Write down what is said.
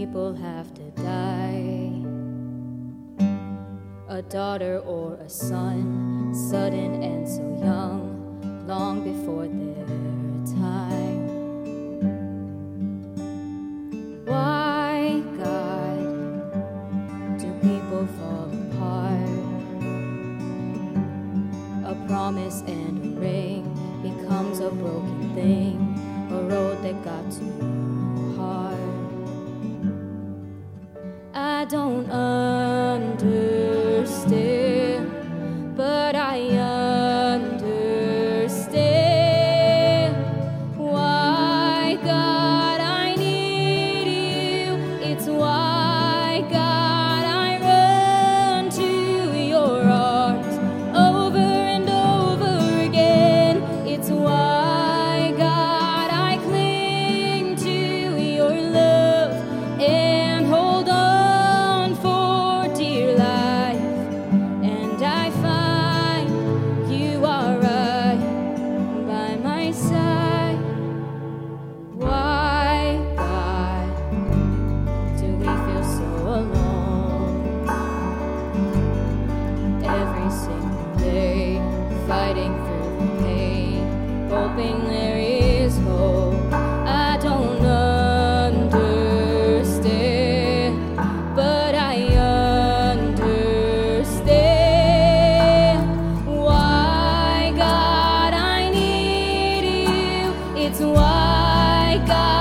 people have to die. A daughter or a son, sudden and so young, long before their time. Why, God, do people fall apart? A promise and a ring becomes a broken thing, a road that got too hard. Don't understand, fighting through pain, hoping there is hope. I don't understand, but I understand why God I need you. It's why God.